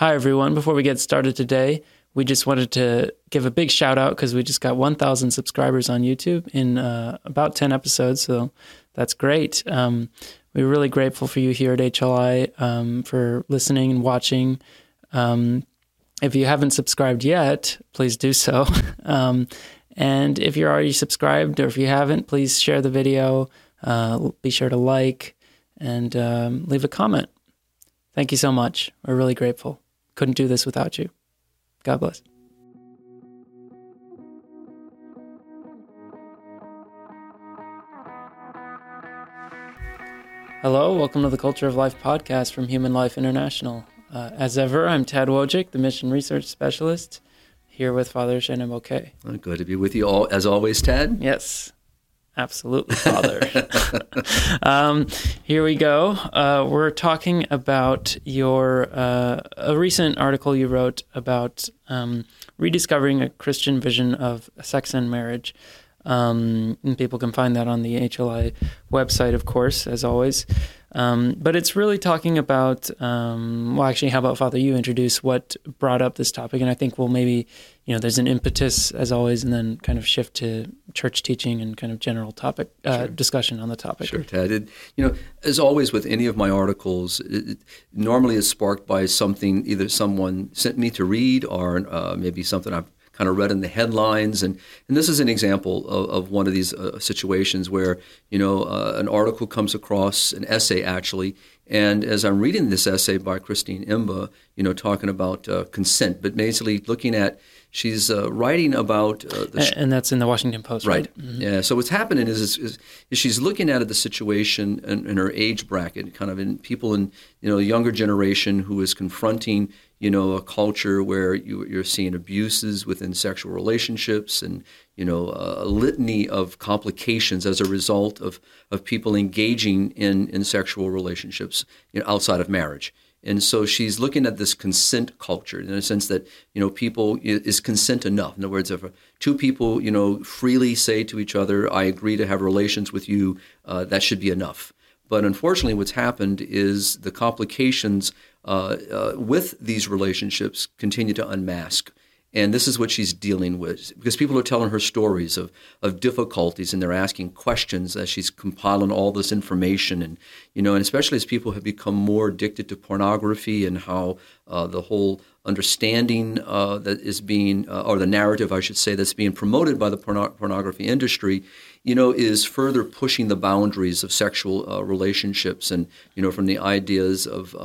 Hi, everyone. Before we get started today, we just wanted to give a big shout out because we just got 1,000 subscribers on YouTube in uh, about 10 episodes. So that's great. Um, we're really grateful for you here at HLI um, for listening and watching. Um, if you haven't subscribed yet, please do so. Um, and if you're already subscribed or if you haven't, please share the video. Uh, be sure to like and um, leave a comment. Thank you so much. We're really grateful. Couldn't do this without you. God bless. Hello, welcome to the Culture of Life podcast from Human Life International. Uh, as ever, I'm Tad Wojcik, the Mission Research Specialist, here with Father Shenan Boquet. Good to be with you all, as always, Tad. Yes, Absolutely, Father. um, here we go. Uh, we're talking about your uh, a recent article you wrote about um, rediscovering a Christian vision of sex and marriage. Um, and people can find that on the HLI website, of course, as always. Um, but it's really talking about, um, well, actually, how about Father, you introduce what brought up this topic? And I think we'll maybe, you know, there's an impetus as always, and then kind of shift to church teaching and kind of general topic uh, sure. discussion on the topic. Sure, Ted. It, you know, as always with any of my articles, it, it normally is sparked by something either someone sent me to read or uh, maybe something I've kind of read in the headlines. And, and this is an example of, of one of these uh, situations where, you know, uh, an article comes across, an essay actually, and as I'm reading this essay by Christine Emba, you know, talking about uh, consent, but basically looking at, she's uh, writing about uh, sh- and that's in the Washington Post, right? right? Mm-hmm. Yeah. So what's happening is, is, is, she's looking at the situation in, in, her age bracket, kind of in people in you know the younger generation who is confronting you know, a culture where you, are seeing abuses within sexual relationships and, you know, a litany of complications as a result of, of people engaging in, in sexual relationships you know, outside of marriage. And so she's looking at this consent culture in a sense that, you know, people is consent enough? In other words, if two people, you know, freely say to each other, I agree to have relations with you, uh, that should be enough. But unfortunately, what's happened is the complications uh, uh, with these relationships continue to unmask. And this is what she's dealing with because people are telling her stories of, of difficulties and they're asking questions as she's compiling all this information. And, you know, and especially as people have become more addicted to pornography and how uh, the whole understanding uh, that is being, uh, or the narrative, I should say, that's being promoted by the porno- pornography industry, you know, is further pushing the boundaries of sexual uh, relationships and, you know, from the ideas of,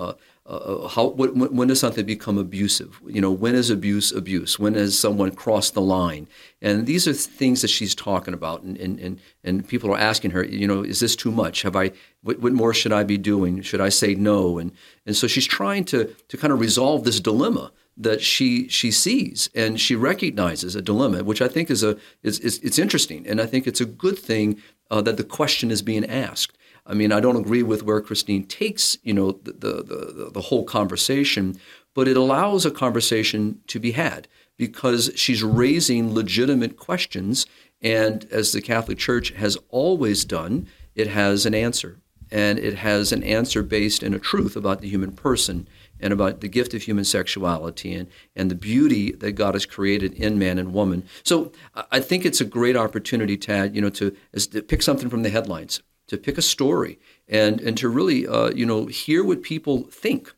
uh, uh, how when, when, does something become abusive? You know, when is abuse abuse? When has someone crossed the line? And these are things that she's talking about, and and, and, and people are asking her, you know, is this too much? Have I what, what more should I be doing? Should I say no? And and so she's trying to to kind of resolve this dilemma that she she sees and she recognizes a dilemma, which I think is a is, is it's interesting, and I think it's a good thing uh, that the question is being asked. I mean, I don't agree with where Christine takes, you know, the, the, the, the whole conversation, but it allows a conversation to be had because she's raising legitimate questions. And as the Catholic Church has always done, it has an answer. And it has an answer based in a truth about the human person and about the gift of human sexuality and, and the beauty that God has created in man and woman. So I think it's a great opportunity, Tad, you know, to, to pick something from the headlines to pick a story and and to really uh, you know hear what people think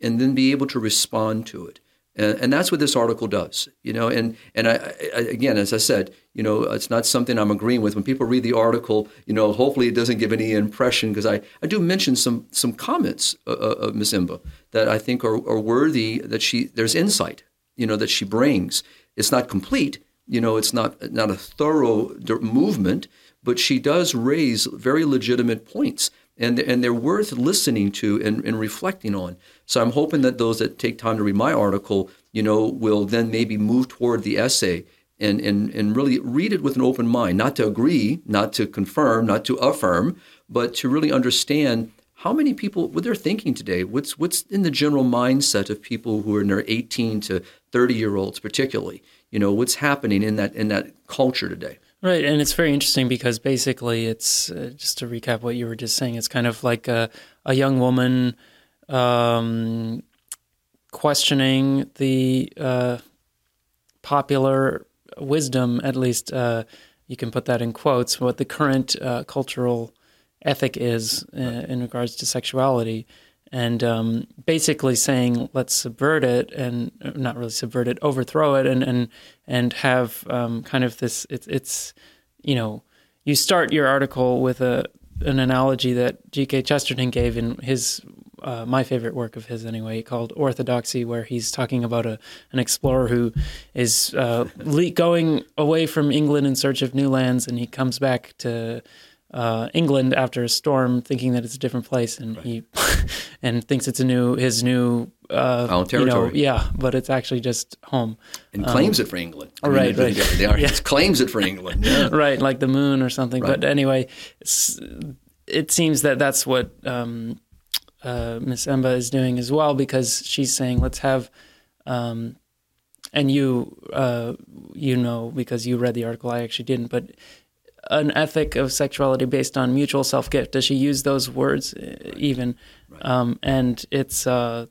and then be able to respond to it. And, and that's what this article does you know and and I, I, again as i said you know it's not something i'm agreeing with. When people read the article you know hopefully it doesn't give any impression because I, I do mention some some comments uh, uh of ms Emba that i think are, are worthy that she there's insight you know that she brings. It's not complete you know it's not not a thorough movement but she does raise very legitimate points. And, and they're worth listening to and, and reflecting on. So I'm hoping that those that take time to read my article, you know, will then maybe move toward the essay and, and, and really read it with an open mind, not to agree, not to confirm, not to affirm, but to really understand how many people what they're thinking today what's what's in the general mindset of people who are in their 18 to 30 year olds particularly you know what's happening in that in that culture today Right, and it's very interesting because basically, it's uh, just to recap what you were just saying. It's kind of like a, a young woman um, questioning the uh, popular wisdom, at least uh, you can put that in quotes, what the current uh, cultural ethic is uh, in regards to sexuality. And um, basically saying, let's subvert it, and uh, not really subvert it, overthrow it, and and and have um, kind of this. It's it's you know, you start your article with a an analogy that G.K. Chesterton gave in his uh, my favorite work of his anyway, called Orthodoxy, where he's talking about a an explorer who is uh, le- going away from England in search of new lands, and he comes back to uh, England after a storm, thinking that it's a different place, and right. he and thinks it's a new his new uh, territory. You know, yeah, but it's actually just home. And um, claims it for England. I mean, right, right. They are, yeah. claims it for England. Yeah. right, like the moon or something. Right. But anyway, it seems that that's what um, uh, Miss Emba is doing as well because she's saying let's have, um, and you uh, you know because you read the article I actually didn't, but an ethic of sexuality based on mutual self gift. Does she use those words uh, even? Right. Um, and it's uh,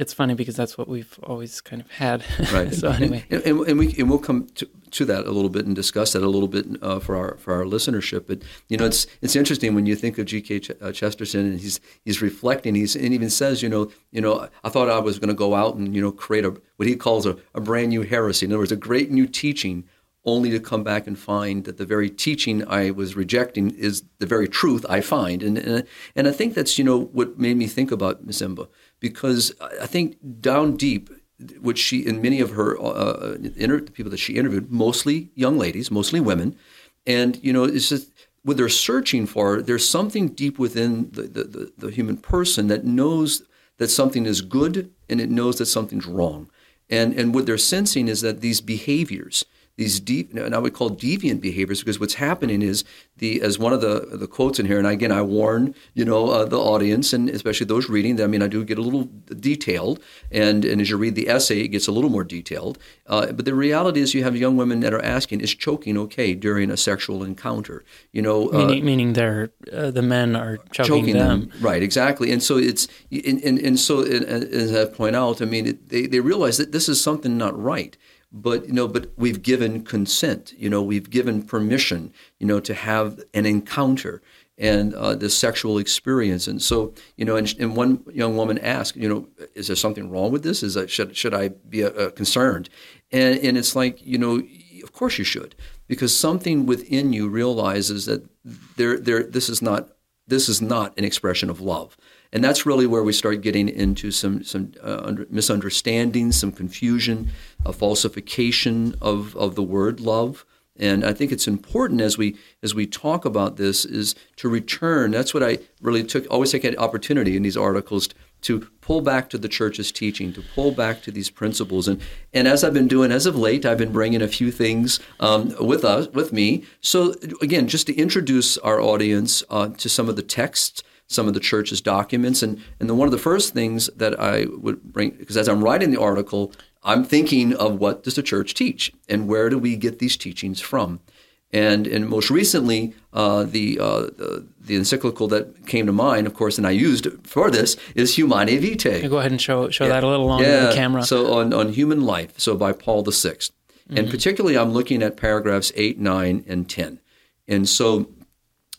it's funny because that's what we've always kind of had. Right. so anyway, and, and, and, we and we'll come to, to that a little bit and discuss that a little bit uh, for our for our listenership. But you know, it's it's interesting when you think of G.K. Ch- uh, Chesterton and he's he's reflecting. He's and even says, you know, you know, I thought I was going to go out and you know create a what he calls a, a brand new heresy. In other words, a great new teaching only to come back and find that the very teaching I was rejecting is the very truth I find. And, and, and I think that's, you know, what made me think about Ms. Emba, because I think down deep, which she and many of her uh, inter- people that she interviewed, mostly young ladies, mostly women, and you know, it's just what they're searching for. There's something deep within the, the, the, the human person that knows that something is good and it knows that something's wrong, and and what they're sensing is that these behaviors these deep, and I would call deviant behaviors, because what's happening is the, as one of the the quotes in here, and again, I warn you know uh, the audience and especially those reading. That I mean, I do get a little detailed, and and as you read the essay, it gets a little more detailed. Uh, but the reality is, you have young women that are asking, "Is choking okay during a sexual encounter?" You know, uh, meaning, meaning they're uh, the men are choking, choking them. them. right? Exactly, and so it's and and, and so as I point out, I mean, it, they they realize that this is something not right but you know but we've given consent you know we've given permission you know to have an encounter and uh, the sexual experience. And so you know and, and, one young woman asked you know is there something wrong with this? Is that should, should i be uh, concerned? And, and it's like you know of course you should because something within you realizes that there there this is not this is not an expression of love and that's really where we start getting into some some uh, misunderstandings, some confusion, a falsification of of the word love. And I think it's important as we as we talk about this is to return. That's what I really took always take an opportunity in these articles to pull back to the church's teaching, to pull back to these principles. And and as I've been doing as of late, I've been bringing a few things um, with us with me. So again, just to introduce our audience uh, to some of the texts some of the church's documents. And, and the, one of the first things that I would bring, because as I'm writing the article, I'm thinking of what does the church teach and where do we get these teachings from? And, and most recently, uh, the, uh, the, the encyclical that came to mind, of course, and I used for this is Humanae Vitae. Go ahead and show show yeah. that a little on yeah. the camera. So on, on human life, so by Paul the 6th mm-hmm. and particularly I'm looking at paragraphs eight, nine, and ten. And so,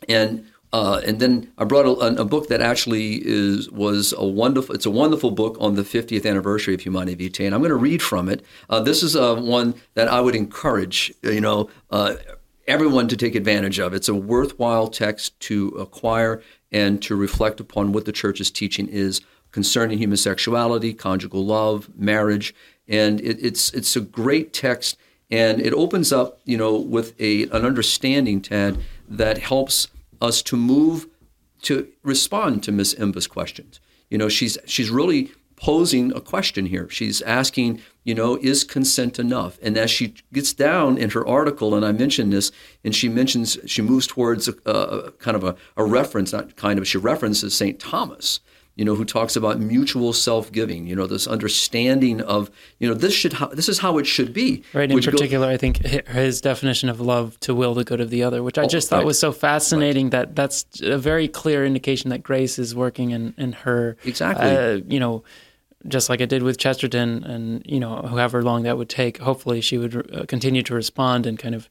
and uh, and then I brought a, a, book that actually is was a wonderful. It's a wonderful book on the 50th anniversary of Humanae Vitae, and I'm going to read from it. Uh, this is uh, one that I would encourage you know uh, everyone to take advantage of. It's a worthwhile text to acquire and to reflect upon what the church's teaching is concerning human sexuality, conjugal love, marriage, and it, it's it's a great text, and it opens up you know with a an understanding, Tad, that helps us to move to respond to Miss Emba's questions. You know, she's she's really posing a question here. She's asking, you know, is consent enough? And as she gets down in her article, and I mentioned this, and she mentions she moves towards a, a kind of a, a reference, not kind of, she references St. Thomas you know, who talks about mutual self-giving. You know, this understanding of, you know, this should this is how it should be. Right. In particular, go, I think his definition of love to will the good of the other, which I oh, just thought right. was so fascinating. Right. That that's a very clear indication that grace is working in in her. Exactly. Uh, you know just like it did with Chesterton, and you know, however long that would take, hopefully she would uh, continue to respond and kind of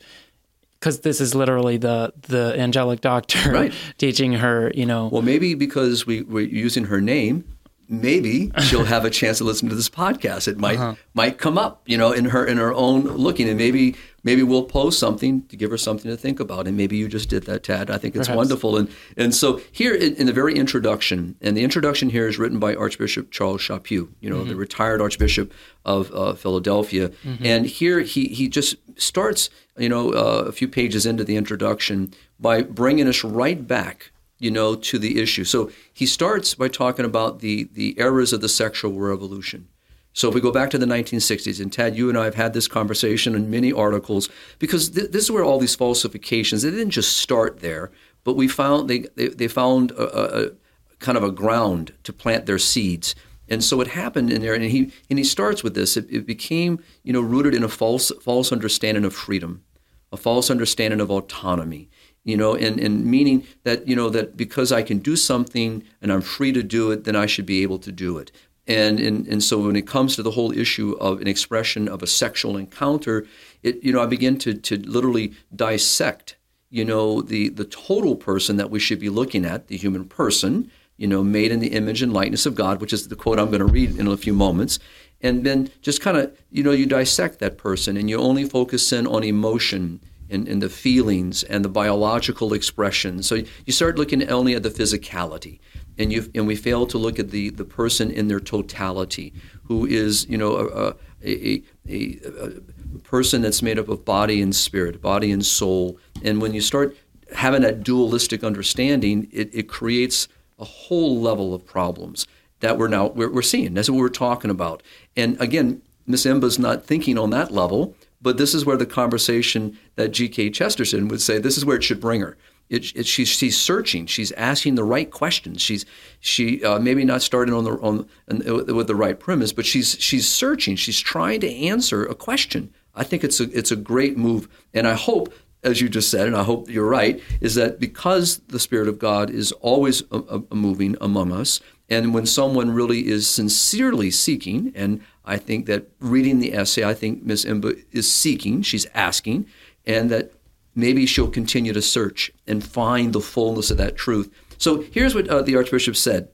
because this is literally the the angelic doctor Right. teaching her, you know, Well, maybe because we, we're using her name, maybe she'll have a chance to listen to this podcast. It might Uh-huh. might come up, you know, in her in her own looking, and maybe maybe we'll post something to give her something to think about. And maybe you just did that, Tad. I think it's Perhaps. wonderful. And and so here in, in the very introduction, and the introduction here is written by Archbishop Charles Chaput, you know, the retired Archbishop of uh, Philadelphia. And here he he just starts, you know, uh, a few pages into the introduction by bringing us right back you know, to the issue. So he starts by talking about the the errors of the sexual revolution. So if we go back to the 1960s, and Tad, you and I have had this conversation in many articles because th- this is where all these falsifications. They didn't just start there, but we found they they, they found a, a, a kind of a ground to plant their seeds. And so it happened in there, and he and he starts with this. It, it became you know rooted in a false false understanding of freedom, a false understanding of autonomy you know, and, and meaning that, you know, that because I can do something and I'm free to do it, then I should be able to do it. And, and, and so when it comes to the whole issue of an expression of a sexual encounter, it, you know, I begin to, to literally dissect, you know, the, the total person that we should be looking at, the human person, you know, made in the image and likeness of God, which is the quote I'm going to read in a few moments. And then just kind of, you know, you dissect that person and you only focus in on emotion and, and the feelings and the biological expression. So you start looking only at the physicality, and you and we fail to look at the, the person in their totality, who is you know a, a, a, a person that's made up of body and spirit, body and soul. And when you start having that dualistic understanding, it, it creates a whole level of problems that we're now we're, we're seeing. That's what we're talking about. And again, Miss Emba's not thinking on that level. But this is where the conversation that G.K. Chesterton would say, this is where it should bring her. It, it, she's, she's searching. She's asking the right questions. She's she uh, maybe not starting on the on, on uh, with the right premise, but she's she's searching. She's trying to answer a question. I think it's a it's a great move, and I hope, as you just said, and I hope you're right, is that because the Spirit of God is always a, a, a moving among us, and when someone really is sincerely seeking, and I think that reading the essay, I think Miss Emba is seeking, she's asking, and that maybe she'll continue to search and find the fullness of that truth. So here's what uh, the Archbishop said.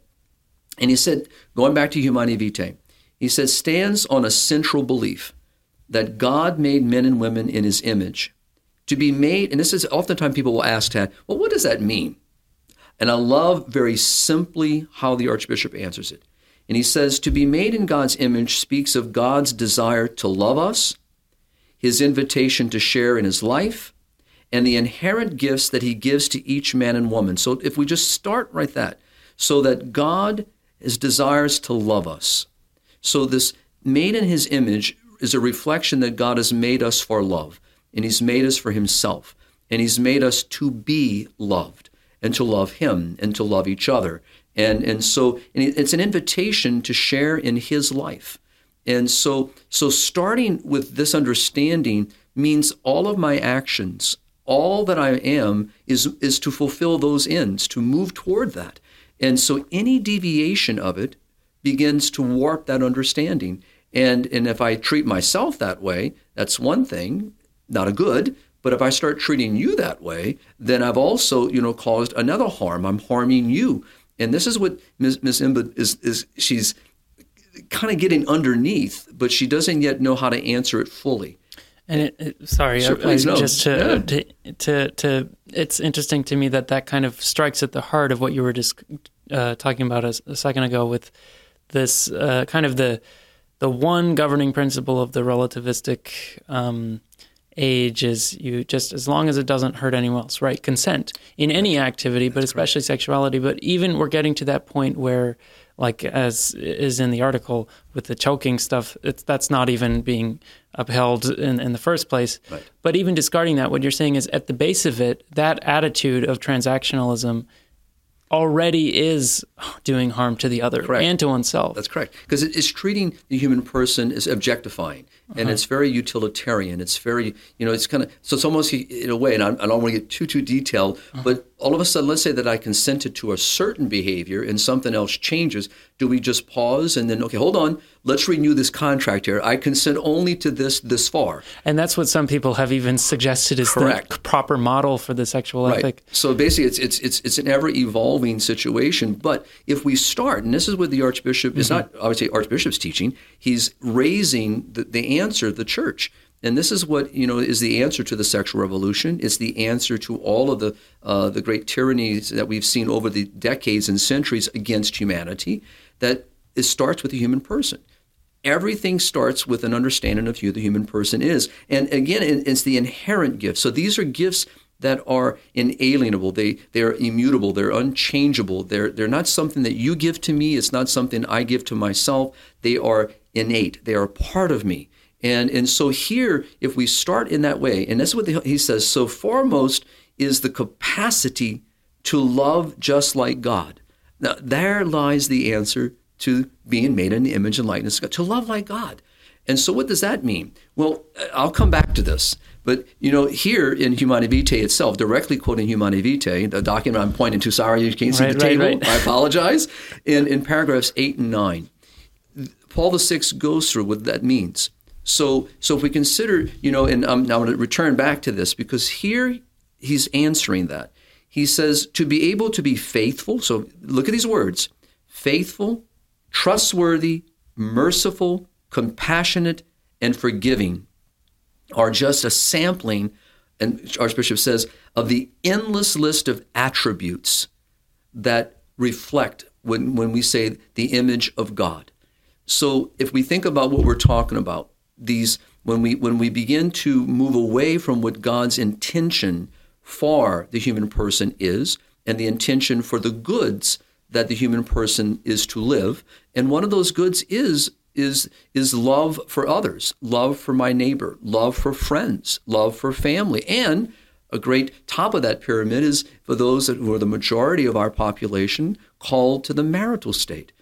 And he said, going back to Humanae Vitae, he says, stands on a central belief that God made men and women in his image. To be made, and this is oftentimes people will ask, Tad, well, what does that mean? And I love very simply how the Archbishop answers it. And he says, To be made in God's image speaks of God's desire to love us, his invitation to share in his life, and the inherent gifts that he gives to each man and woman. So if we just start right that, so that God is desires to love us. So this made in his image is a reflection that God has made us for love, and he's made us for himself, and he's made us to be loved and to love him and to love each other. And, and so and it's an invitation to share in his life. And so, so starting with this understanding means all of my actions, all that I am is, is to fulfill those ends, to move toward that. And so any deviation of it begins to warp that understanding. And, and if I treat myself that way, that's one thing, not a good. But if I start treating you that way, then I've also, you know, caused another harm. I'm harming you. And this is what Ms. Ms. Emba is, is she's kind of getting underneath, but she doesn't yet know how to answer it fully. And it, it, sorry, Sure, I- please, I- no. just to, Yeah. to to to it's interesting to me that that kind of strikes at the heart of what you were just uh, talking about a second ago with this uh, kind of the the one governing principle of the relativistic um, age is you just as long as it doesn't hurt anyone else, right? Consent in any activity, but especially sexuality. But even we're getting to that point where, like as is in the article with the choking stuff, it's that's not even being upheld in, in the first place. Right. But even discarding that, what you're saying is at the base of it, that attitude of transactionalism already is doing harm to the other Correct. and to oneself. That's correct. Because it's treating the human person as objectifying, and it's very utilitarian. It's very, you know, it's kind of so it's almost in a way, and I, I don't want to get too too detailed, but all of a sudden, let's say that I consented to a certain behavior and something else changes, do we just pause and then, okay, hold on, let's renew this contract here. I consent only to this this far. And that's what some people have even suggested is Correct. the proper model for the sexual right. ethic. So basically, it's, it's, it's, it's an ever evolving situation. But if we start, and this is what the Archbishop mm-hmm. is not obviously Archbishop's teaching, he's raising the, the answer the church. And this is what you know is the answer to the sexual revolution. It's the answer to all of the uh, the great tyrannies that we've seen over the decades and centuries against humanity. That it starts with the human person. Everything starts with an understanding of who the human person is, and again, it's the inherent gifts. So these are gifts that are inalienable. They they are immutable. They're unchangeable. They're they're not something that you give to me. It's not something I give to myself. They are innate. They are part of me. And, and so here, if we start in that way, and that's what the, he says, so foremost is the capacity to love just like God. Now, there lies the answer to being made in the image and likeness of God, to love like God. And so, what does that mean? Well, uh, I'll come back to this. But, you know, here in Humanae Vitae itself, directly quoting Humanae Vitae, the document I'm pointing to, sorry, you can't see right, the table. Right, right. I apologize. In, in paragraphs 8 and 9, Paul VI goes through what that means. So, so if we consider, you know, and um, I'm now going to return back to this because here he's answering that. He says to be able to be faithful. So look at these words faithful, trustworthy, merciful, compassionate, and forgiving are just a sampling, and Archbishop says, of the endless list of attributes that reflect when, when we say the image of God. So if we think about what we're talking about, these when we when we begin to move away from what God's intention for the human person is and the intention for the goods that the human person is to live and one of those goods is is is love for others love for my neighbor love for friends love for family and a great top of that pyramid is for those who are the majority of our population called to the marital state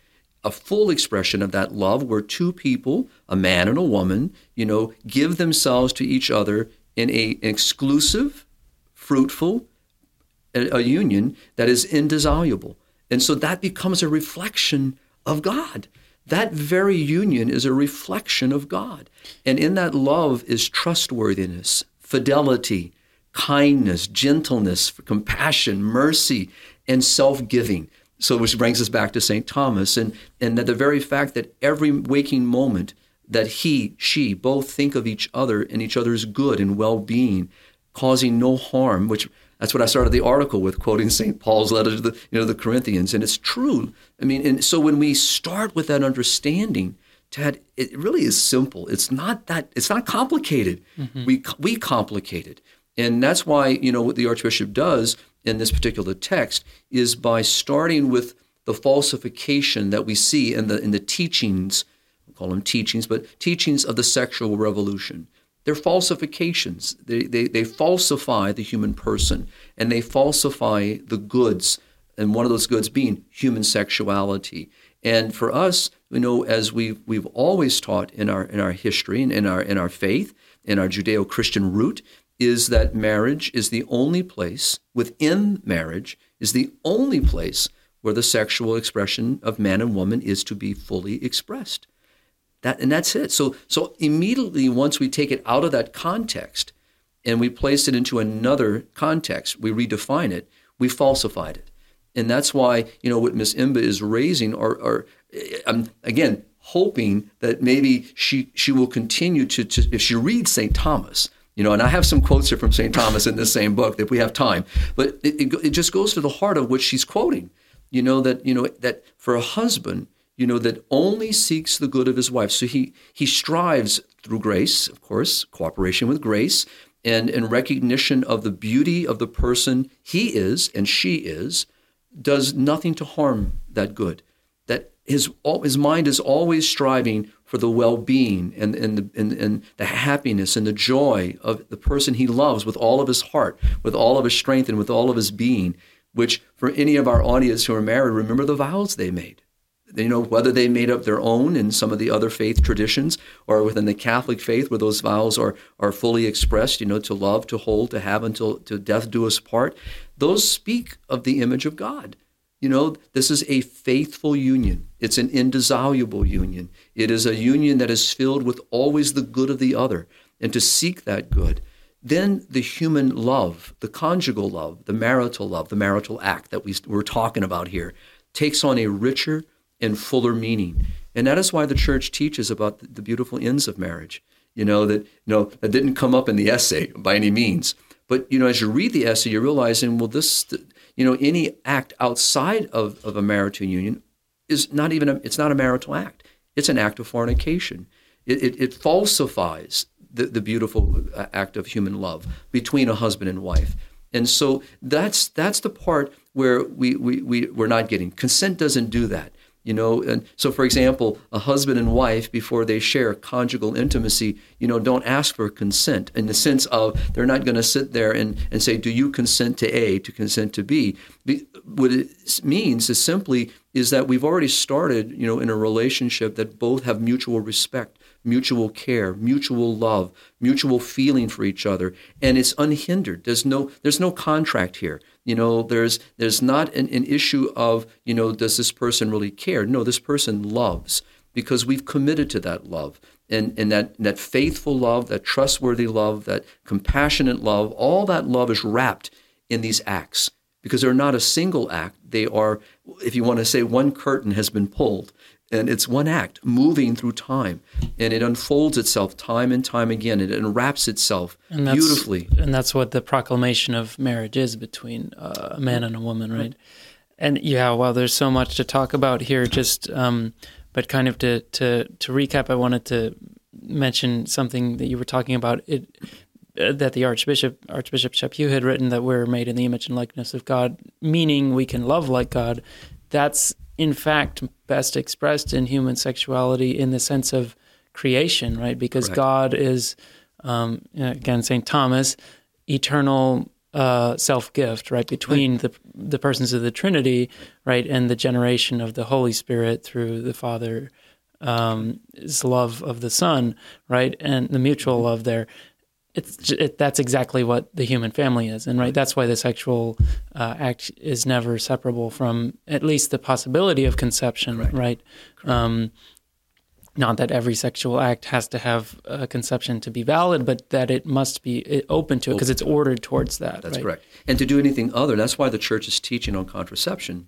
a full expression of that love where two people, a man and a woman, you know, give themselves to each other in a, an exclusive, fruitful, a, a union that is indissoluble. And so that becomes a reflection of God. That very union is a reflection of God. And in that love is trustworthiness, fidelity, kindness, gentleness, compassion, mercy, and self giving. So, which brings us back to St. Thomas, and, and that the very fact that every waking moment that he, she both think of each other and each other's good and well being, causing no harm, which that's what I started the article with, quoting St. Paul's letter to the, you know, the Corinthians. And it's true. I mean, and so when we start with that understanding, Ted, it really is simple. It's not that, it's not complicated. Mm-hmm. We, we complicate it. And that's why, you know, what the Archbishop does in this particular text is by starting with the falsification that we see in the in the teachings, we call them teachings, but teachings of the sexual revolution. They're falsifications. They, they, they falsify the human person and they falsify the goods, and one of those goods being human sexuality. And for us, you know, as we've, we've always taught in our, in our history and in our, in our faith, in our Judeo Christian root, is that marriage is the only place within marriage is the only place where the sexual expression of man and woman is to be fully expressed. That and that's it. So so immediately once we take it out of that context and we place it into another context, we redefine it, we falsified it. And that's why, you know, what Miss Emba is raising are, I'm again hoping that maybe she she will continue to, to if she reads St. Thomas, you know, and I have some quotes here from St. Thomas in this same book if we have time. But it, it, it just goes to the heart of what she's quoting. You know, that, you know, that for a husband, you know, that only seeks the good of his wife. So he, he strives through grace, of course, cooperation with grace, and and recognition of the beauty of the person he is and she is, does nothing to harm that good. That his, his mind is always striving for the well-being and, and, the, and, and the happiness and the joy of the person he loves with all of his heart, with all of his strength, and with all of his being. Which, for any of our audience who are married, remember the vows they made. You know, whether they made up their own in some of the other faith traditions or within the Catholic faith where those vows are, are fully expressed, you know, to love, to hold, to have until to death do us part. those speak of the image of God. You know, this is a faithful union. It's an indissoluble union. It is a union that is filled with always the good of the other and to seek that good. Then the human love, the conjugal love, the marital love, the marital act that we, we're talking about here, takes on a richer and fuller meaning. And that is why the church teaches about the, beautiful ends of marriage. You know, that, you know, that didn't come up in the essay by any means. But, you know, as you read the essay, you're realizing, well, this, you know, any act outside of, of a marital union is not even a, it's not a marital act. It's an act of fornication. It, it, it falsifies the, the beautiful uh, act of human love between a husband and wife. And so that's that's the part where we, we, we, we're not getting. Consent doesn't do that. You know, and so for example, a husband and wife before they share conjugal intimacy, you know, don't ask for consent in the sense of they're not going to sit there and, and say, "Do you consent to A to consent to B?" What it means is simply is that we've already started, you know, in a relationship that both have mutual respect, mutual care, mutual love, mutual feeling for each other, and it's unhindered. There's no there's no contract here. You know, there's there's not an, an issue of, you know, does this person really care? No, this person loves because we've committed to that love. And, and that, that faithful love, that trustworthy love, that compassionate love, all that love is wrapped in these acts because they're not a single act. They are, if you want to say, one curtain has been pulled and it's one act moving through time and it unfolds itself time and time again it unwraps itself and beautifully. and that's what the proclamation of marriage is between uh, a man and a woman right? And yeah well there's so much to talk about here just um, but kind of to to to recap i wanted to mention something that you were talking about. It uh, that the archbishop archbishop chaput had written that we're made in the image and likeness of god meaning we can love like god. That's in fact best expressed in human sexuality in the sense of creation, right? Because Correct. God is, um, again, St. Thomas, eternal uh, self gift, right? Between right. the the persons of the Trinity, right, and the generation of the Holy Spirit through the Father. Um, love of the Son, right, and the mutual love there it's it, that's exactly what the human family is, and right, that's why the sexual uh, act is never separable from at least the possibility of conception, right? right? Um, not that every sexual act has to have a conception to be valid, but that it must be open to it because it's ordered towards that. That's right? correct. And to do anything other, that's why the church's teaching on contraception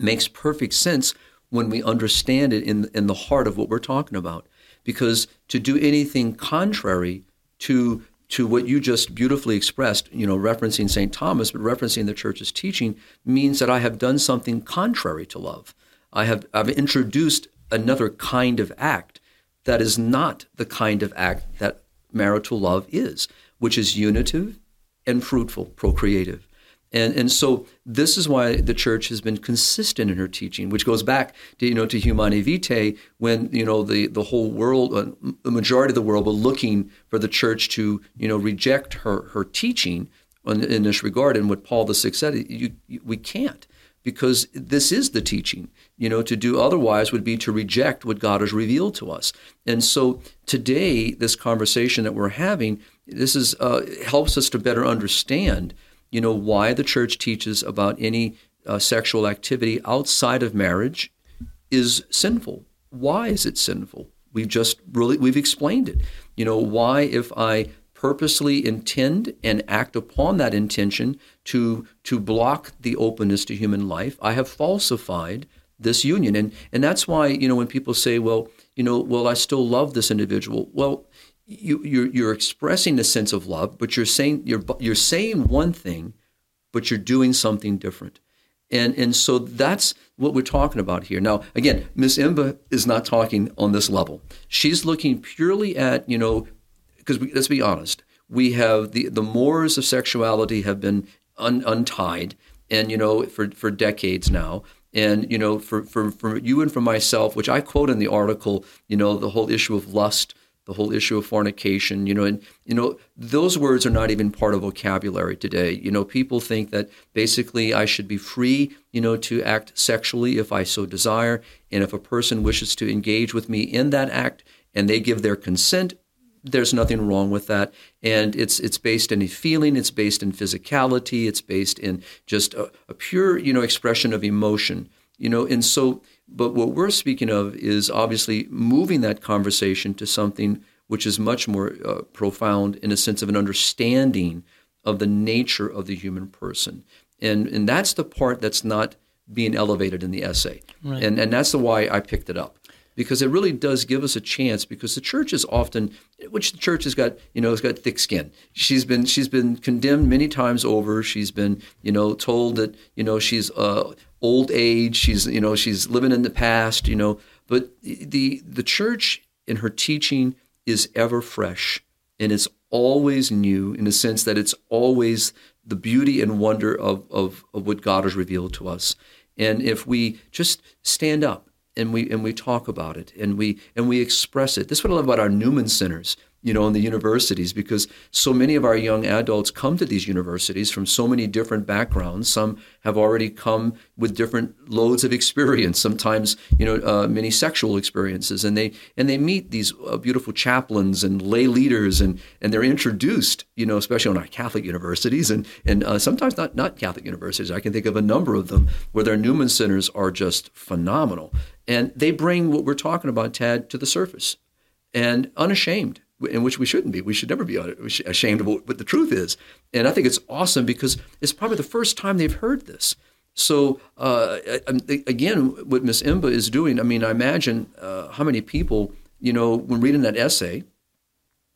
makes perfect sense when we understand it in in the heart of what we're talking about. Because to do anything contrary to to what you just beautifully expressed, you know, referencing St. Thomas, but referencing the church's teaching, means that I have done something contrary to love. I have I've introduced another kind of act that is not the kind of act that marital love is, which is unitive and fruitful, procreative. And, and so this is why the church has been consistent in her teaching, which goes back to, you know, to Humanae Vitae when, you know, the, the whole world, uh, the majority of the world were looking for the church to, you know, reject her, her teaching in, in this regard. And what Paul VI said, you, you, we can't because this is the teaching. You know, to do otherwise would be to reject what God has revealed to us. And so today, this conversation that we're having, this is uh, helps us to better understand – you know, why the church teaches about any uh, sexual activity outside of marriage is sinful. Why is it sinful? We've just really we've explained it. You know, why if I purposely intend and act upon that intention to to block the openness to human life, I have falsified this union. And and that's why, you know, when people say, well, you know, well, I still love this individual. Well, you, you're, you're expressing a sense of love, but you're saying you're you're saying one thing, but you're doing something different, and and so that's what we're talking about here. Now, again, Miss Emba is not talking on this level. She's looking purely at you know, because let's be honest, we have the the mores of sexuality have been un, untied, and you know for for decades now. And you know, for, for for you and for myself, which I quote in the article, you know, the whole issue of lust the whole issue of fornication, you know, and you know those words are not even part of vocabulary today. You know, people think that basically I should be free, you know, to act sexually if I so desire, and if a person wishes to engage with me in that act and they give their consent, there's nothing wrong with that. And it's it's based in a feeling, it's based in physicality, it's based in just a, a pure, you know, expression of emotion. You know, and so but what we're speaking of is obviously moving that conversation to something which is much more uh, profound in a sense of an understanding of the nature of the human person. And and that's the part that's not being elevated in the essay. Right. And and that's the why I picked it up because it really does give us a chance because the church is often which the church has got you know has got thick skin. She's been she's been condemned many times over. She's been you know told that you know she's uh, old age. She's you know she's living in the past you know. But the the church in her teaching is ever fresh and it's always new in the sense that it's always the beauty and wonder of, of, of what God has revealed to us. And if we just stand up and we and we talk about it and we and we express it. This is what I love about our Newman centers you know, in the universities because so many of our young adults come to these universities from so many different backgrounds. Some have already come with different loads of experience, sometimes, you know, uh, many sexual experiences. And they, and they meet these uh, beautiful chaplains and lay leaders and, and they're introduced, you know, especially on our Catholic universities and, and uh, sometimes not, not Catholic universities. I can think of a number of them where their Newman centers are just phenomenal. And they bring what we're talking about, Tad, to the surface and unashamed in which we shouldn't be. We should never be ashamed of what the truth is. And I think it's awesome because it's probably the first time they've heard this. So uh, again, what Miss Emba is doing, I mean, I imagine uh, how many people, you know, when reading that essay,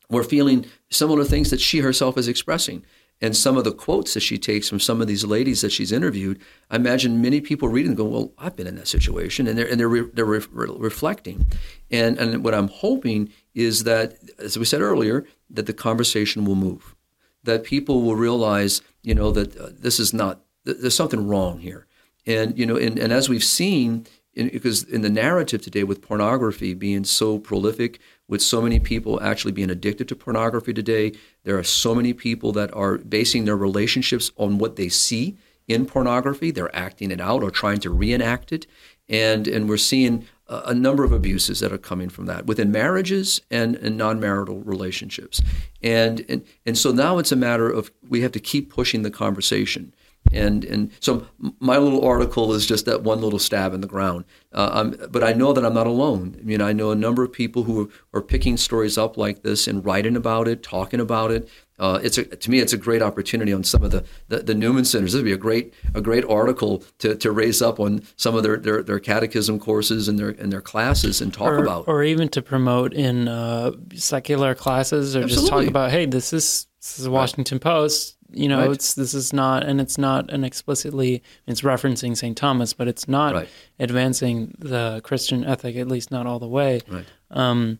were feeling similar things that she herself is expressing. And some of the quotes that she takes from some of these ladies that she's interviewed, I imagine many people reading go, "Well, I've been in that situation," and they're and they're re- they're re- reflecting. And and what I'm hoping is that, as we said earlier, that the conversation will move, that people will realize, you know, that uh, this is not, there's something wrong here. And, you know, and, and as we've seen, in, because in the narrative today with pornography being so prolific, with so many people actually being addicted to pornography today, there are so many people that are basing their relationships on what they see in pornography. They're acting it out or trying to reenact it. And, and we're seeing a number of abuses that are coming from that within marriages and, and non-marital relationships and, and and so now it's a matter of we have to keep pushing the conversation and and so my little article is just that one little stab in the ground. Uh, but I know that I'm not alone. I mean, I know a number of people who are, picking stories up like this and writing about it, talking about it. Uh, it's a, to me, it's a great opportunity on some of the, the, the, Newman centers. This would be a great a great article to, to raise up on some of their, their, their catechism courses and their and their classes and talk or, about, or even to promote in uh, secular classes or Absolutely. just talk about, hey, this is this is Washington right. Post you know, right. it's this is not, and it's not an explicitly it's referencing St. Thomas, but it's not right. advancing the Christian ethic, at least not all the way. Right. Um,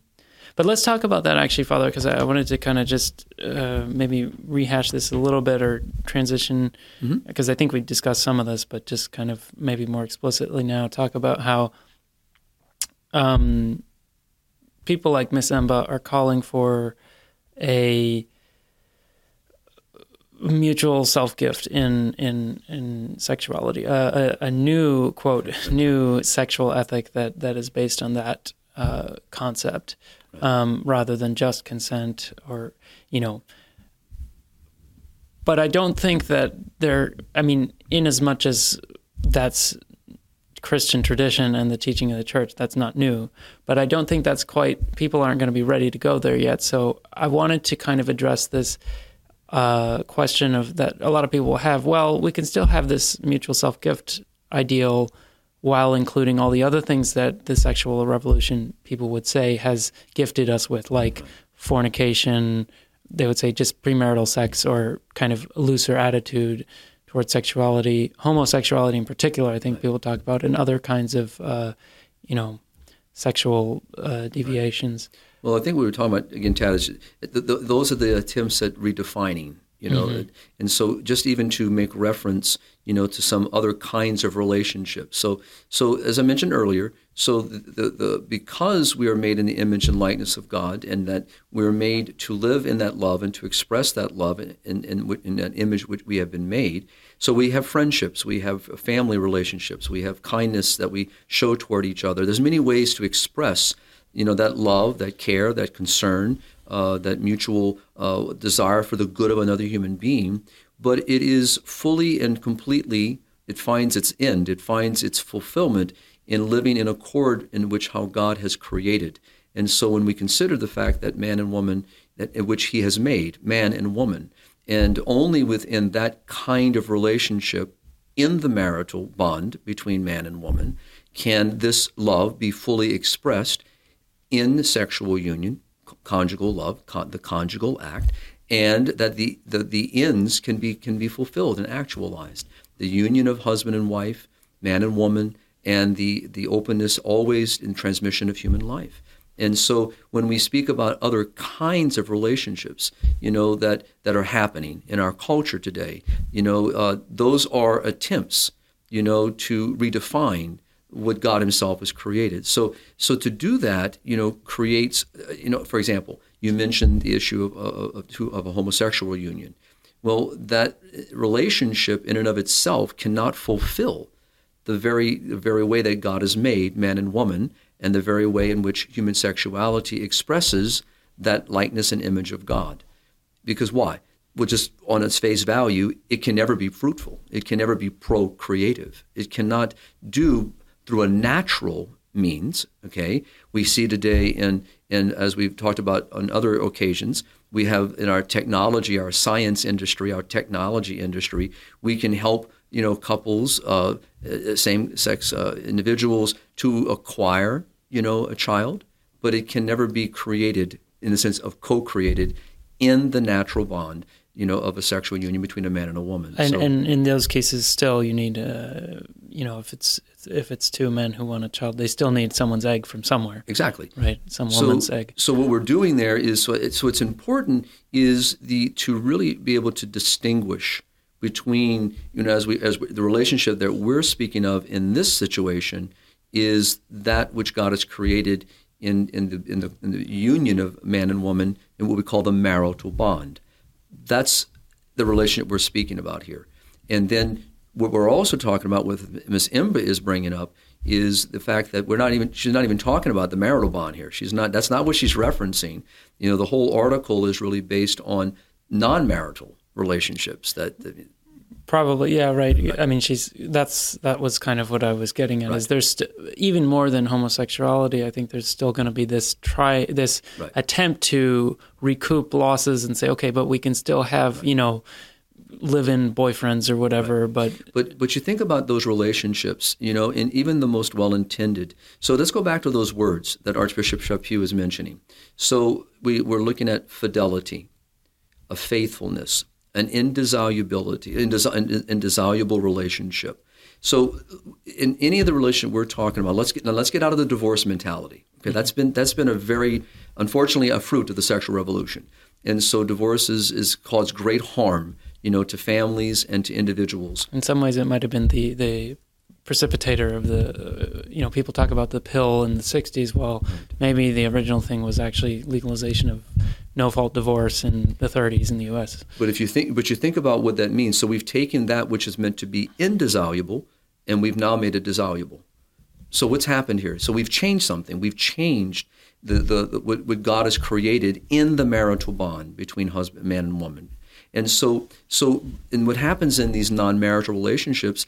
but let's talk about that actually, Father, because I wanted to kind of just uh, maybe rehash this a little bit or transition, because mm-hmm. I think we discussed some of this, but just kind of maybe more explicitly now talk about how um, people like Miss Emba are calling for a mutual self gift in in in sexuality, uh, a, a, new quote, new sexual ethic that that is based on that uh, concept, um, rather than just consent or you know. But I don't think that there. I mean, in as much as that's Christian tradition and the teaching of the church, that's not new. But I don't think that's quite. People aren't going to be ready to go there yet. So I wanted to kind of address this uh, question of that a lot of people have. Well, we can still have this mutual self gift ideal while including all the other things that the sexual revolution people would say has gifted us with, like fornication. They would say just premarital sex or kind of looser attitude towards sexuality, homosexuality in particular. I think people talk about and other kinds of, uh, you know, sexual uh, deviations. Right. Well, I think we were talking about again, Tad. Is the, the, those are the attempts at redefining, you know, mm-hmm. and so just even to make reference, you know, to some other kinds of relationships. So, so as I mentioned earlier, so the, the, the because we are made in the image and likeness of God, and that we are made to live in that love and to express that love in, in, in, in that image which we have been made. So we have friendships, we have family relationships, we have kindness that we show toward each other. There's many ways to express you know that love, that care, that concern uh, that mutual uh, desire for the good of another human being, but it is fully and completely, it finds its end, it finds its fulfillment in living in accord in which how God has created. And so when we consider the fact that man and woman, that, which he has made, man and woman, and only within that kind of relationship in the marital bond between man and woman can this love be fully expressed in sexual union, conjugal love, con- the conjugal act, and that the, the, the ends can be, can be fulfilled and actualized. The union of husband and wife, man and woman, and the, the openness always in transmission of human life. And so when we speak about other kinds of relationships, you know, that, that are happening in our culture today, you know, uh, those are attempts, you know, to redefine what God Himself has created. So, so to do that, you know, creates, uh, you know, for example, you mentioned the issue of, of, of a homosexual union. Well, that relationship in and of itself cannot fulfill the very, the very way that God has made man and woman and the very way in which human sexuality expresses that likeness and image of God. Because why? Well, just on its face value, it can never be fruitful. It can never be procreative. It cannot do through a natural means. Okay, we see today in in as we've talked about on other occasions, we have in our technology, our science industry, our technology industry, we can help you know couples, uh, uh same sex uh, individuals to acquire you know a child, but it can never be created in the sense of co-created in the natural bond you know, of a sexual union between a man and a woman. And, so, and in those cases, still you need, uh, you know, if it's if it's two men who want a child, they still need someone's egg from somewhere. Exactly. Right. Some woman's egg. So what we're doing there is so, it's, so what's important is the to really be able to distinguish between you know as we as we, the relationship that we're speaking of in this situation is that which God has created in in the in the, in the union of man and woman in what we call the marital bond that's the relationship we're speaking about here. And then what we're also talking about with Miss Emba is bringing up is the fact that we're not even she's not even talking about the marital bond here. She's not that's not what she's referencing. You know, the whole article is really based on non-marital relationships that, that Probably, yeah, right. right. I mean, she's that's that was kind of what I was getting at. Right. Is there's st- even more than homosexuality? I think there's still going to be this try this right. attempt to recoup losses and say, okay, but we can still have you know live-in boyfriends or whatever. But but but you think about those relationships, you know, and even the most well-intended. So let's go back to those words that Archbishop Chaput is mentioning. So we we're looking at fidelity, a faithfulness, an indissolubility, indissoluble relationship. So, in any of the relationship we're talking about, let's get now let's get out of the divorce mentality. Okay, that's been that's been a very unfortunately a fruit of the sexual revolution, and so divorce is, is caused great harm, you know, to families and to individuals. In some ways, it might have been the the precipitator of the, uh, you know, people talk about the pill in the 60s. Well, maybe the original thing was actually legalization of no fault divorce in the 30s in the U.S. But if you think, but you think about what that means. So we've taken that which is meant to be indissoluble, and we've now made it dissoluble. So what's happened here? So we've changed something. We've changed the, the, the what, what God has created in the marital bond between husband, man, and woman. And so, so, and what happens in these non-marital relationships,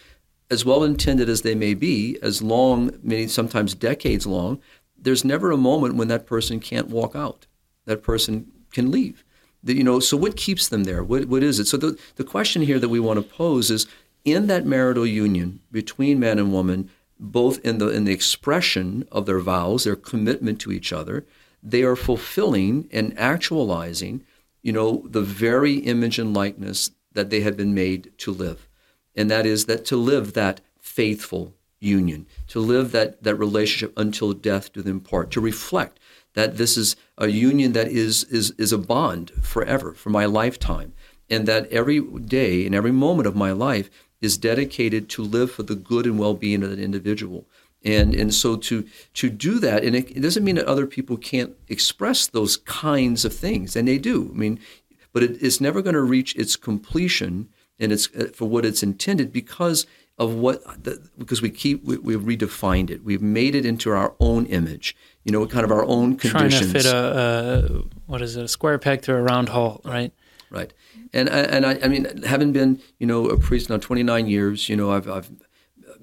as well intended as they may be, as long, many sometimes decades long, there's never a moment when that person can't walk out. That person can leave. The, you know, so what keeps them there? What, what is it? So the, the question here that we want to pose is in that marital union between man and woman, both in the in the expression of their vows, their commitment to each other, they are fulfilling and actualizing, you know, the very image and likeness that they have been made to live and that is that to live that faithful union, to live that, that relationship until death do them part, to reflect that this is a union that is, is, is a bond forever, for my lifetime, and that every day and every moment of my life is dedicated to live for the good and well-being of that individual. And, and so to, to do that, and it, it doesn't mean that other people can't express those kinds of things, and they do. I mean, but it, it's never going to reach its completion and it's uh, for what it's intended because of what the, because we keep we, we've redefined it we've made it into our own image you know kind of our own conditions trying to fit a, what is it? A square peg through a round hole, right? Right. And and I, I mean, having been you know a priest now 29 years, you know, I've I've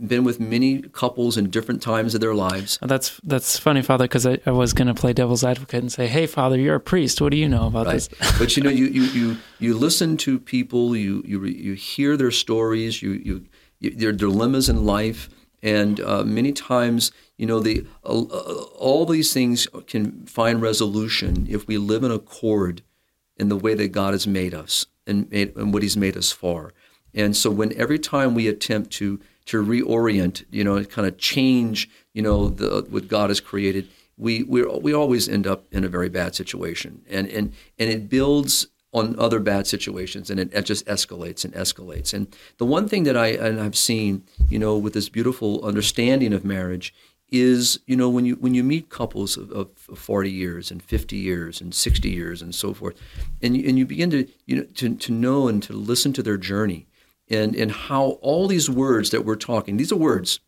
been with many couples in different times of their lives. That's that's funny, Father, because I, I, was going to play devil's advocate and say, "Hey, Father, you're a priest. What do you know about right. this?" but you know, you, you you you listen to people, you you you hear their stories, you you, you their dilemmas in life, and uh, many times, you know, the uh, all these things can find resolution if we live in accord in the way that God has made us and made, and what He's made us for. And so, when every time we attempt to to reorient, you know, kind of change, you know, the, what God has created, we we we always end up in a very bad situation, and and and it builds on other bad situations, and it, it just escalates and escalates. And the one thing that I and I've seen, you know, with this beautiful understanding of marriage is you know when you when you meet couples of, of, 40 years and 50 years and 60 years and so forth and you, and you begin to you know to, to know and to listen to their journey and and how all these words that we're talking these are words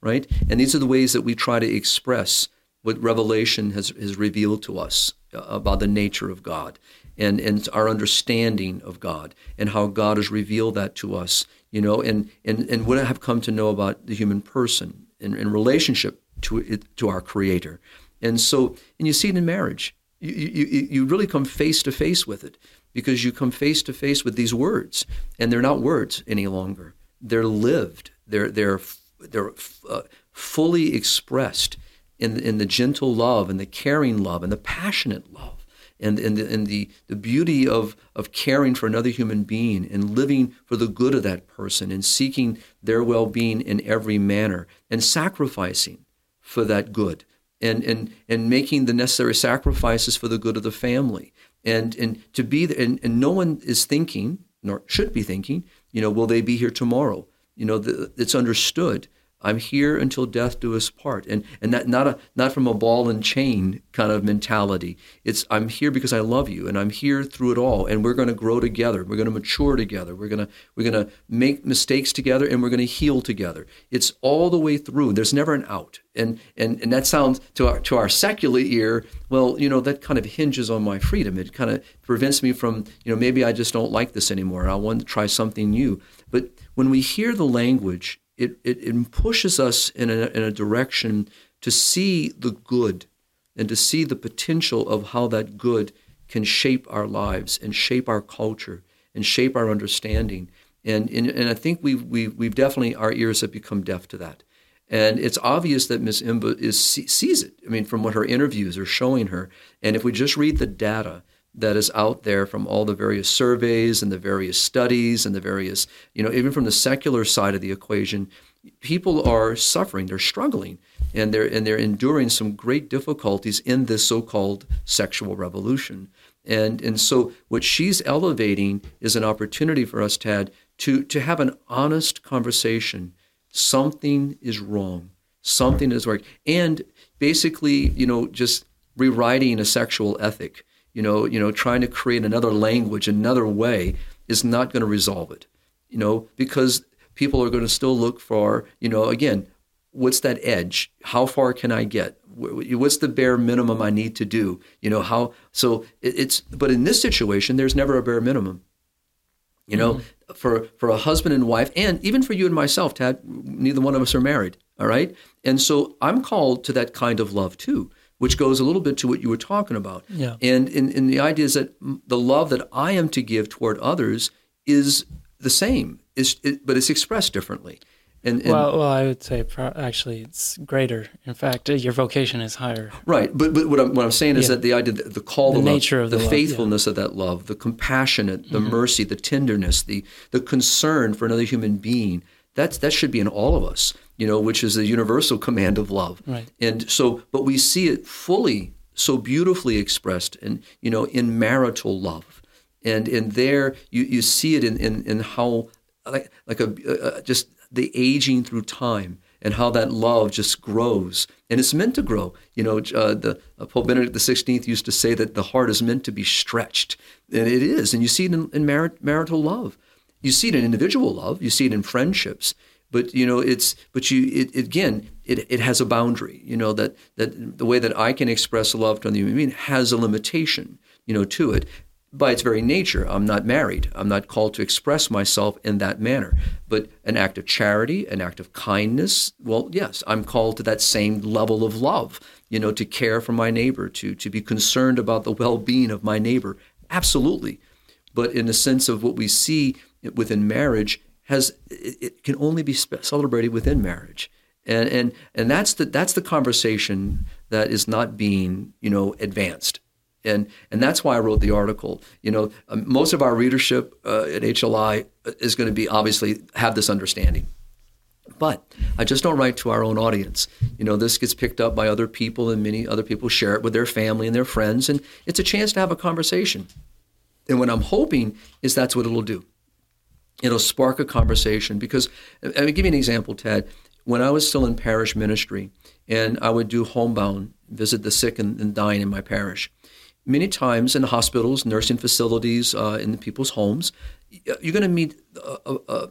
right and these are the ways that we try to express what revelation has, has revealed to us uh, about the nature of god and and our understanding of god and how god has revealed that to us you know and and and what i have come to know about the human person in, in relationship to it, to our Creator. And so, and you see it in marriage. You, you, you really come face to face with it because you come face to face with these words, and they're not words any longer. They're lived. They're they're they're uh, fully expressed in in the gentle love and the caring love and the passionate love and, and, the, and the, the beauty of, of caring for another human being and living for the good of that person and seeking their well being in every manner and sacrificing for that good and, and, and making the necessary sacrifices for the good of the family. And, and to be there, and, and no one is thinking, nor should be thinking, you know, will they be here tomorrow? You know, the, it's understood I'm here until death do us part, and and that not a not from a ball and chain kind of mentality. It's I'm here because I love you, and I'm here through it all, and we're going to grow together. We're going to mature together. We're going to we're going to make mistakes together, and we're going to heal together. It's all the way through. There's never an out, and and and that sounds to our to our secular ear. Well, you know that kind of hinges on my freedom. It kind of prevents me from you know maybe I just don't like this anymore. I want to try something new. But when we hear the language it, it, it pushes us in a, in a direction to see the good and to see the potential of how that good can shape our lives and shape our culture and shape our understanding. And, and, and I think we've, we've, we've definitely, our ears have become deaf to that. And it's obvious that Ms. Emba is, sees it. I mean, from what her interviews are showing her. And if we just read the data, that is out there from all the various surveys and the various studies and the various, you know, even from the secular side of the equation, people are suffering, they're struggling, and they're and they're enduring some great difficulties in this so-called sexual revolution. And and so what she's elevating is an opportunity for us, Tad, to to have an honest conversation. Something is wrong. Something is wrong. And basically, you know, just rewriting a sexual ethic you know, you know, trying to create another language, another way, is not going to resolve it. You know, because people are going to still look for, you know, again, what's that edge? How far can I get? What's the bare minimum I need to do? You know, how? So it's, but in this situation, there's never a bare minimum. You know, mm-hmm. for for a husband and wife, and even for you and myself, Tad, neither one of us are married. All right, and so I'm called to that kind of love too which goes a little bit to what you were talking about. Yeah. And, and, and the idea is that the love that I am to give toward others is the same, is, it, but it's expressed differently. And, and, well, well, I would say pro- actually it's greater. In fact, your vocation is higher. Right, but but what I'm what I'm saying is yeah. that the idea, the call, the, the nature love, of the, the love, faithfulness yeah. of that love, the compassionate, the mm-hmm. mercy, the tenderness, the the concern for another human being. That's that should be in all of us you know, which is the universal command of love. Right. And so, but we see it fully, so beautifully expressed in, you know, in marital love. And in there, you, you see it in, in, in how, like, like a, uh, just the aging through time and how that love just grows. And it's meant to grow. You know, uh, the uh, Pope Benedict XVI used to say that the heart is meant to be stretched. And it is. And you see it in, in marital love. You see it in individual love. You see it in friendships but you know it's but you it, again it, it has a boundary you know that that the way that i can express love to another human being has a limitation you know, to it. By its very nature, I'm not married. I'm not called to express myself in that manner. But an act of charity, an act of kindness, well, yes, I'm called to that same level of love, you know, to care for my neighbor, to, to be concerned about the well being of my neighbor. Absolutely. But in the sense of what we see within marriage, has it, it can only be celebrated within marriage and and and that's the that's the conversation that is not being you know advanced and and that's why I wrote the article. You know, um, most of our readership uh, at HLI is going to be obviously have this understanding, but I just don't write to our own audience. You know, this gets picked up by other people, and many other people share it with their family and their friends, and it's a chance to have a conversation. And what I'm hoping is that's what it'll do. It'll spark a conversation because, I'll give you an example, Ted when I was still in parish ministry and I would do homebound, visit the sick and, and dying in my parish, many times in hospitals, nursing facilities, uh, in people's homes, you're going to meet uh, uh, uh,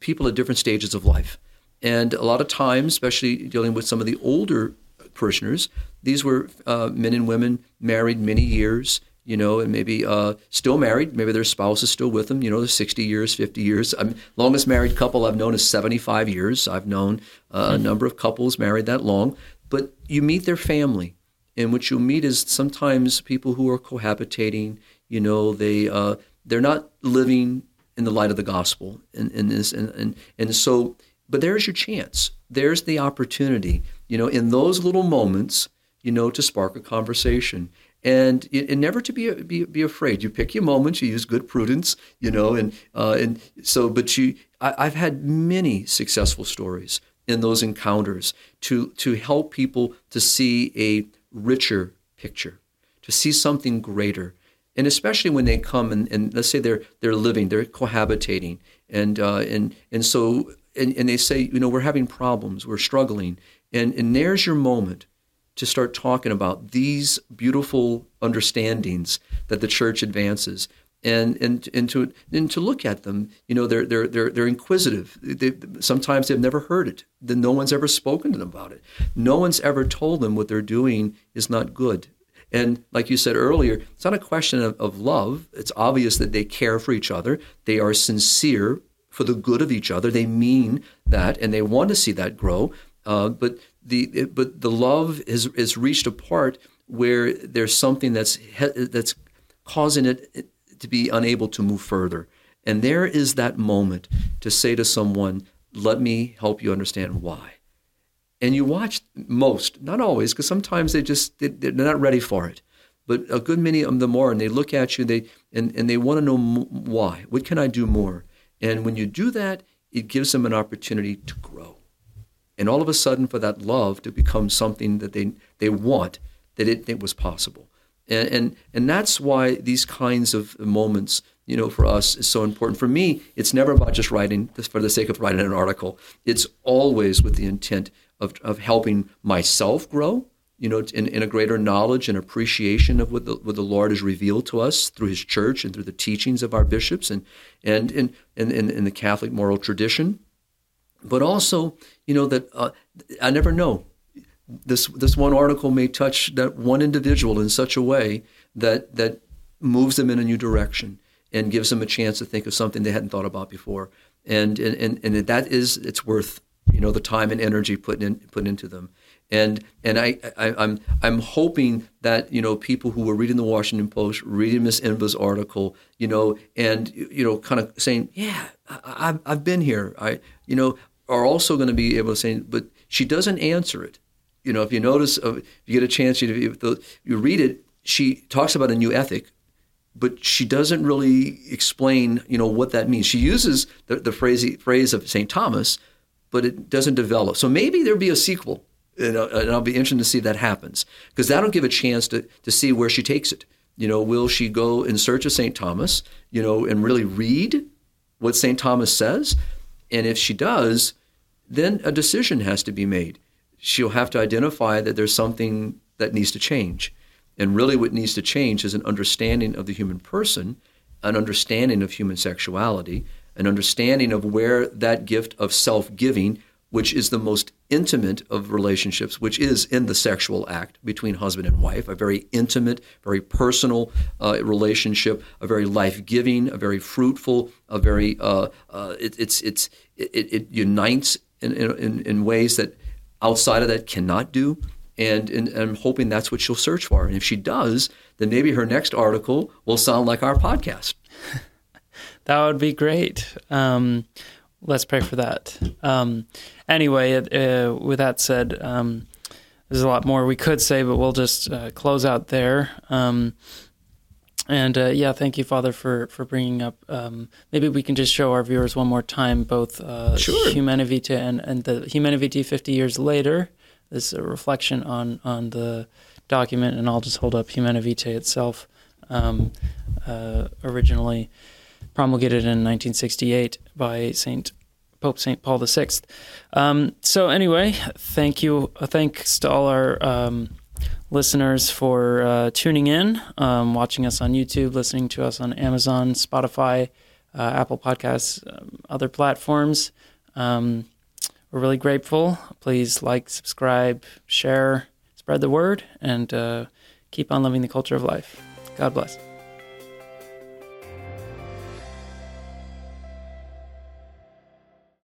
people at different stages of life. And a lot of times, especially dealing with some of the older parishioners, these were uh, men and women married many years, you know, and maybe uh, still married. Maybe their spouse is still with them. You know, they're 60 years, 50 years. I'm longest married couple I've known is 75 years. I've known uh, a number of couples married that long. But you meet their family, and what you'll meet is sometimes people who are cohabitating. You know, they uh, they're not living in the light of the gospel, and in this, and, and and so. But there's your chance. There's the opportunity. You know, in those little moments, you know, to spark a conversation and, and never to be, be be afraid. You pick your moments. You use good prudence, you know, and uh, and so. But you, I, have had many successful stories in those encounters to to help people to see a richer picture, to see something greater, and especially when they come and, and let's say they're they're living, they're cohabitating, and uh, and and so and, and they say, you know, we're having problems, we're struggling, and and there's your moment to start talking about these beautiful understandings that the church advances. And and and to and to look at them you know they're they're they're they're inquisitive. They, sometimes they've never heard it. Then no one's ever spoken to them about it. No one's ever told them what they're doing is not good. And like you said earlier it's not a question of, of love. It's obvious that they care for each other. They are sincere for the good of each other. They mean that and they want to see that grow. Uh, but the but the love is reached a part where there's something that's that's causing it to be unable to move further. And there is that moment to say to someone, "Let me help you understand why." And you watch most, not always, because sometimes they just they're not ready for it. But a good many of them are, and they look at you, they and, and they want to know why. What can I do more? And when you do that, it gives them an opportunity to grow and all of a sudden for that love to become something that they they want that it, it was possible. And, and and that's why these kinds of moments you know for us is so important. For me it's never about just writing for the sake of writing an article. It's always with the intent of, of helping myself grow you know in, in a greater knowledge and appreciation of what the, what the lord has revealed to us through his church and through the teachings of our bishops and and in, in, in the catholic moral tradition. But also, you know, that uh, I never know. This this one article may touch that one individual in such a way that that moves them in a new direction and gives them a chance to think of something they hadn't thought about before. And and and, that is it's worth you know the time and energy put in put into them. And and I, I am I'm, I'm hoping that you know people who were reading the Washington Post, reading Miss Emba's article, you know, and you know, kind of saying, yeah, I, I've I've been here. I you know are also going to be able to say, but she doesn't answer it. You know, if you notice, uh, if you get a chance, you, you read it, she talks about a new ethic, but she doesn't really explain, you know, what that means. She uses the, the phrase, phrase of St. Thomas, but it doesn't develop. So maybe there'll be a sequel, and, uh, and I'll be interested to see if that happens, because that'll give a chance to, to see where she takes it. You know, will she go in search of St. Thomas, you know, and really read what St. Thomas says? And if she does, then a decision has to be made. She'll have to identify that there's something that needs to change. And really, what needs to change is an understanding of the human person, an understanding of human sexuality, an understanding of where that gift of self giving, which is the most intimate of relationships, which is in the sexual act between husband and wife, a very intimate, very personal uh, relationship, a very life giving, a very fruitful, a very uh, uh, it, it's it's it, it unites in, in, in ways that outside of that cannot do. And, and, and, I'm hoping that's what she'll search for. And if she does, then maybe her next article will sound like our podcast. that would be great. Um, let's pray for that. Um, anyway, uh, with that said, um, there's a lot more we could say, but we'll just uh, close out there. Um, and uh, yeah, thank you, Father, for for bringing up. Um, maybe we can just show our viewers one more time both uh, sure. Humanae Vitae and and the Humanae Vitae 50 years later. This a reflection on on the document, and I'll just hold up Humanae Vitae itself, um, uh, originally promulgated in 1968 by Saint Pope St. Paul VI. Um, so, anyway, thank you. Uh, thanks to all our um, listeners for uh, tuning in, um, watching us on YouTube, listening to us on Amazon, Spotify, uh, Apple Podcasts, um, other platforms. Um, we're really grateful. Please like, subscribe, share, spread the word, and uh, keep on living the culture of life. God bless.